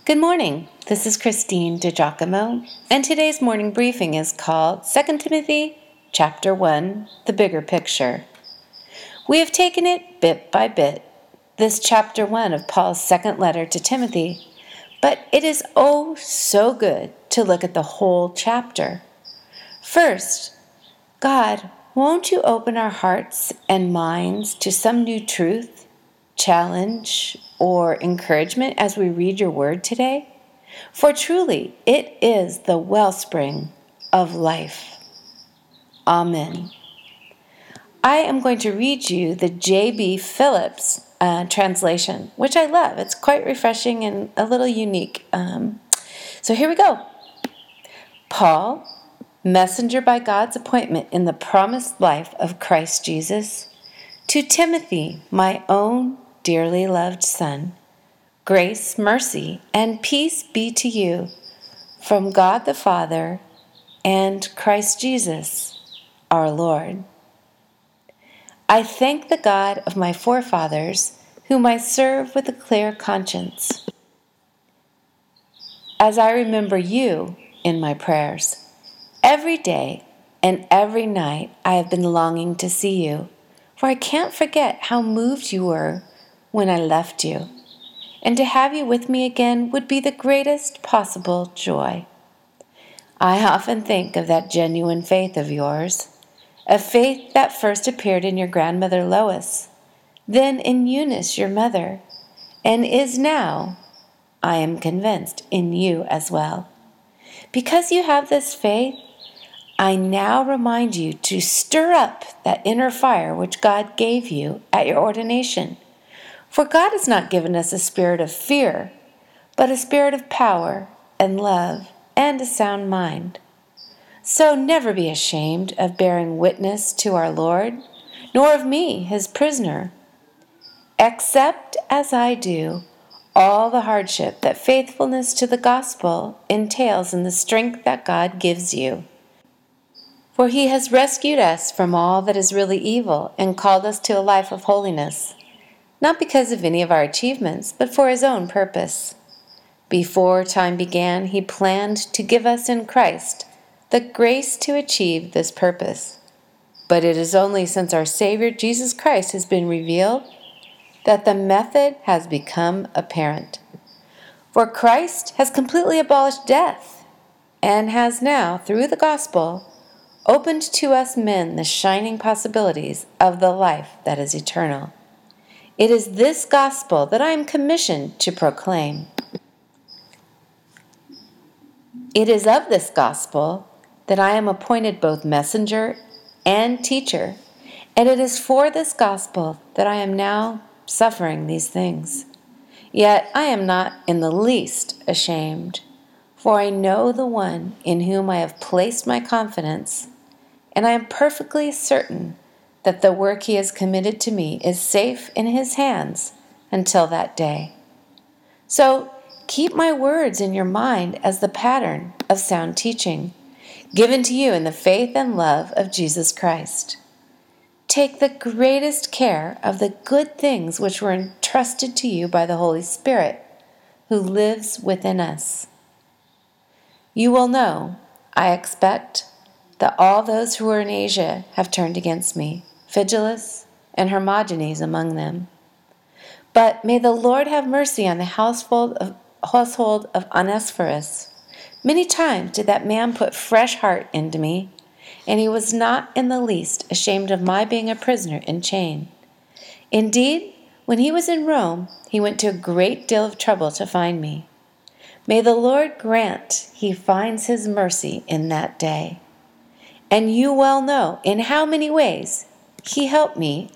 Good morning. This is Christine DiGiacomo, and today's morning briefing is called 2 Timothy chapter 1, the bigger picture. We have taken it bit by bit, this chapter 1 of Paul's second letter to Timothy, but it is oh so good to look at the whole chapter. First, God, won't you open our hearts and minds to some new truth, challenge, or encouragement as we read your word today? For truly, it is the wellspring of life. Amen. I am going to read you the J.B. Phillips uh, translation, which I love. It's quite refreshing and a little unique. Um, so here we go. Paul, messenger by God's appointment in the promised life of Christ Jesus, to Timothy, my own dearly loved Son, grace, mercy, and peace be to you from God the Father and Christ Jesus, our Lord. I thank the God of my forefathers, whom I serve with a clear conscience, as I remember you in my prayers. Every day and every night I have been longing to see you, for I can't forget how moved you were when I left you, and to have you with me again would be the greatest possible joy. I often think of that genuine faith of yours, a faith that first appeared in your grandmother Lois, then in Eunice, your mother, and is now, I am convinced, in you as well. Because you have this faith, I now remind you to stir up that inner fire which God gave you at your ordination for God has not given us a spirit of fear, but a spirit of power and love and a sound mind. So never be ashamed of bearing witness to our Lord, nor of me, his prisoner. Accept as I do all the hardship that faithfulness to the gospel entails in the strength that God gives you. For he has rescued us from all that is really evil and called us to a life of holiness not because of any of our achievements, but for His own purpose. Before time began, He planned to give us in Christ the grace to achieve this purpose. But it is only since our Savior Jesus Christ has been revealed that the method has become apparent. For Christ has completely abolished death and has now, through the gospel, opened to us men the shining possibilities of the life that is eternal. It is this gospel that I am commissioned to proclaim. It is of this gospel that I am appointed both messenger and teacher, and it is for this gospel that I am now suffering these things. Yet I am not in the least ashamed, for I know the one in whom I have placed my confidence, and I am perfectly certain that the work he has committed to me is safe in his hands until that day. So keep my words in your mind as the pattern of sound teaching, given to you in the faith and love of Jesus Christ. Take the greatest care of the good things which were entrusted to you by the Holy Spirit, who lives within us. You will know, I expect, that all those who are in Asia have turned against me. Phygelus, and Hermogenes among them. But may the Lord have mercy on the household of, household of. Many times did that man put fresh heart into me, and he was not in the least ashamed of my being a prisoner in chain. Indeed, when he was in Rome, he went to a great deal of trouble to find me. May the Lord grant he finds his mercy in that day. And you well know in how many ways he helped me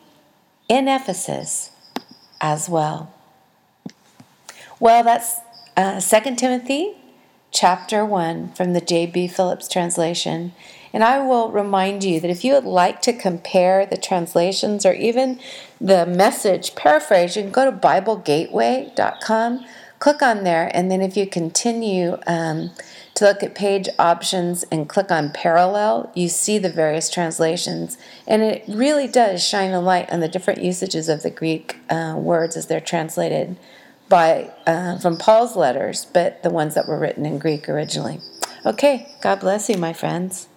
in Ephesus as well. Well, that's uh, 2 Timothy chapter 1 from the J.B. Phillips translation. And I will remind you that if you would like to compare the translations or even the message paraphrase, you can go to BibleGateway.com, click on there, and then if you continue um, to look at page options and click on parallel, you see the various translations. And it really does shine a light on the different usages of the Greek uh, words as they're translated by uh, from Paul's letters, but the ones that were written in Greek originally. Okay, God bless you, my friends.